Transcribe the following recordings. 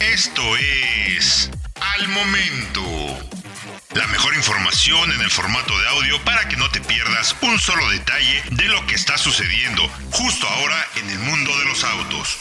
Esto es Al Momento. La mejor información en el formato de audio para que no te pierdas un solo detalle de lo que está sucediendo justo ahora en el mundo de los autos.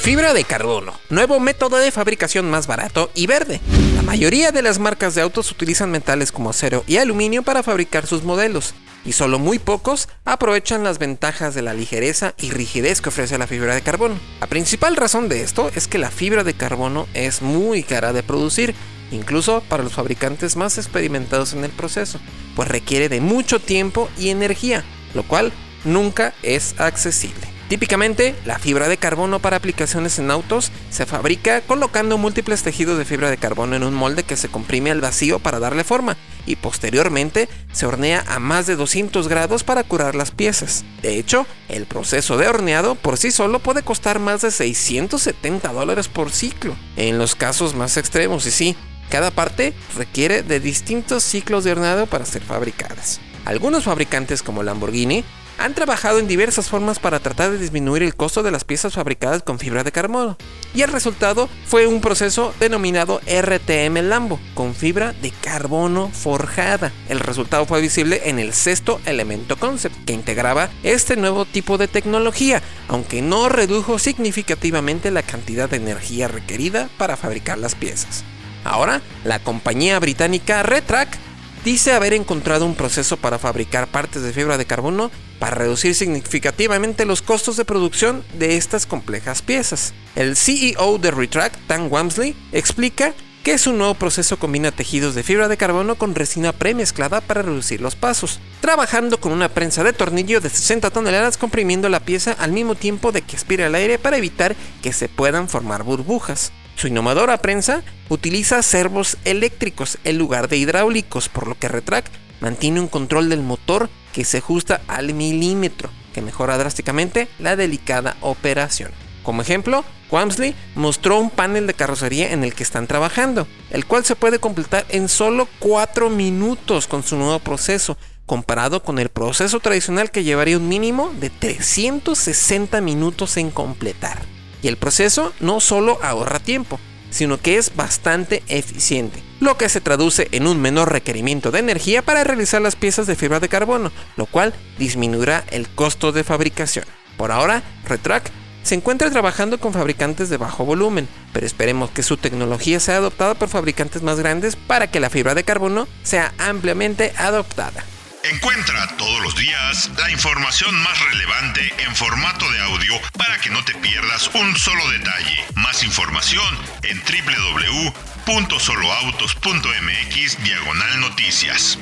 Fibra de carbono, nuevo método de fabricación más barato y verde. La mayoría de las marcas de autos utilizan metales como acero y aluminio para fabricar sus modelos, y solo muy pocos aprovechan las ventajas de la ligereza y rigidez que ofrece la fibra de carbono. La principal razón de esto es que la fibra de carbono es muy cara de producir, incluso para los fabricantes más experimentados en el proceso, pues requiere de mucho tiempo y energía, lo cual nunca es accesible. Típicamente, la fibra de carbono para aplicaciones en autos se fabrica colocando múltiples tejidos de fibra de carbono en un molde que se comprime al vacío para darle forma y posteriormente se hornea a más de 200 grados para curar las piezas. De hecho, el proceso de horneado por sí solo puede costar más de 670 dólares por ciclo, en los casos más extremos y sí, cada parte requiere de distintos ciclos de horneado para ser fabricadas. Algunos fabricantes como Lamborghini han trabajado en diversas formas para tratar de disminuir el costo de las piezas fabricadas con fibra de carbono. Y el resultado fue un proceso denominado RTM Lambo, con fibra de carbono forjada. El resultado fue visible en el sexto elemento concept, que integraba este nuevo tipo de tecnología, aunque no redujo significativamente la cantidad de energía requerida para fabricar las piezas. Ahora, la compañía británica Retrack dice haber encontrado un proceso para fabricar partes de fibra de carbono para reducir significativamente los costos de producción de estas complejas piezas. El CEO de Retract, Dan Wamsley, explica que su nuevo proceso combina tejidos de fibra de carbono con resina premezclada para reducir los pasos, trabajando con una prensa de tornillo de 60 toneladas comprimiendo la pieza al mismo tiempo de que aspira el aire para evitar que se puedan formar burbujas. Su innovadora prensa utiliza servos eléctricos en lugar de hidráulicos, por lo que Retract mantiene un control del motor que se ajusta al milímetro, que mejora drásticamente la delicada operación. Como ejemplo, Wamsley mostró un panel de carrocería en el que están trabajando, el cual se puede completar en solo 4 minutos con su nuevo proceso, comparado con el proceso tradicional que llevaría un mínimo de 360 minutos en completar. Y el proceso no solo ahorra tiempo, sino que es bastante eficiente, lo que se traduce en un menor requerimiento de energía para realizar las piezas de fibra de carbono, lo cual disminuirá el costo de fabricación. Por ahora, Retrack se encuentra trabajando con fabricantes de bajo volumen, pero esperemos que su tecnología sea adoptada por fabricantes más grandes para que la fibra de carbono sea ampliamente adoptada. Encuentra los días la información más relevante en formato de audio para que no te pierdas un solo detalle. Más información en www.soloautos.mx diagonal noticias.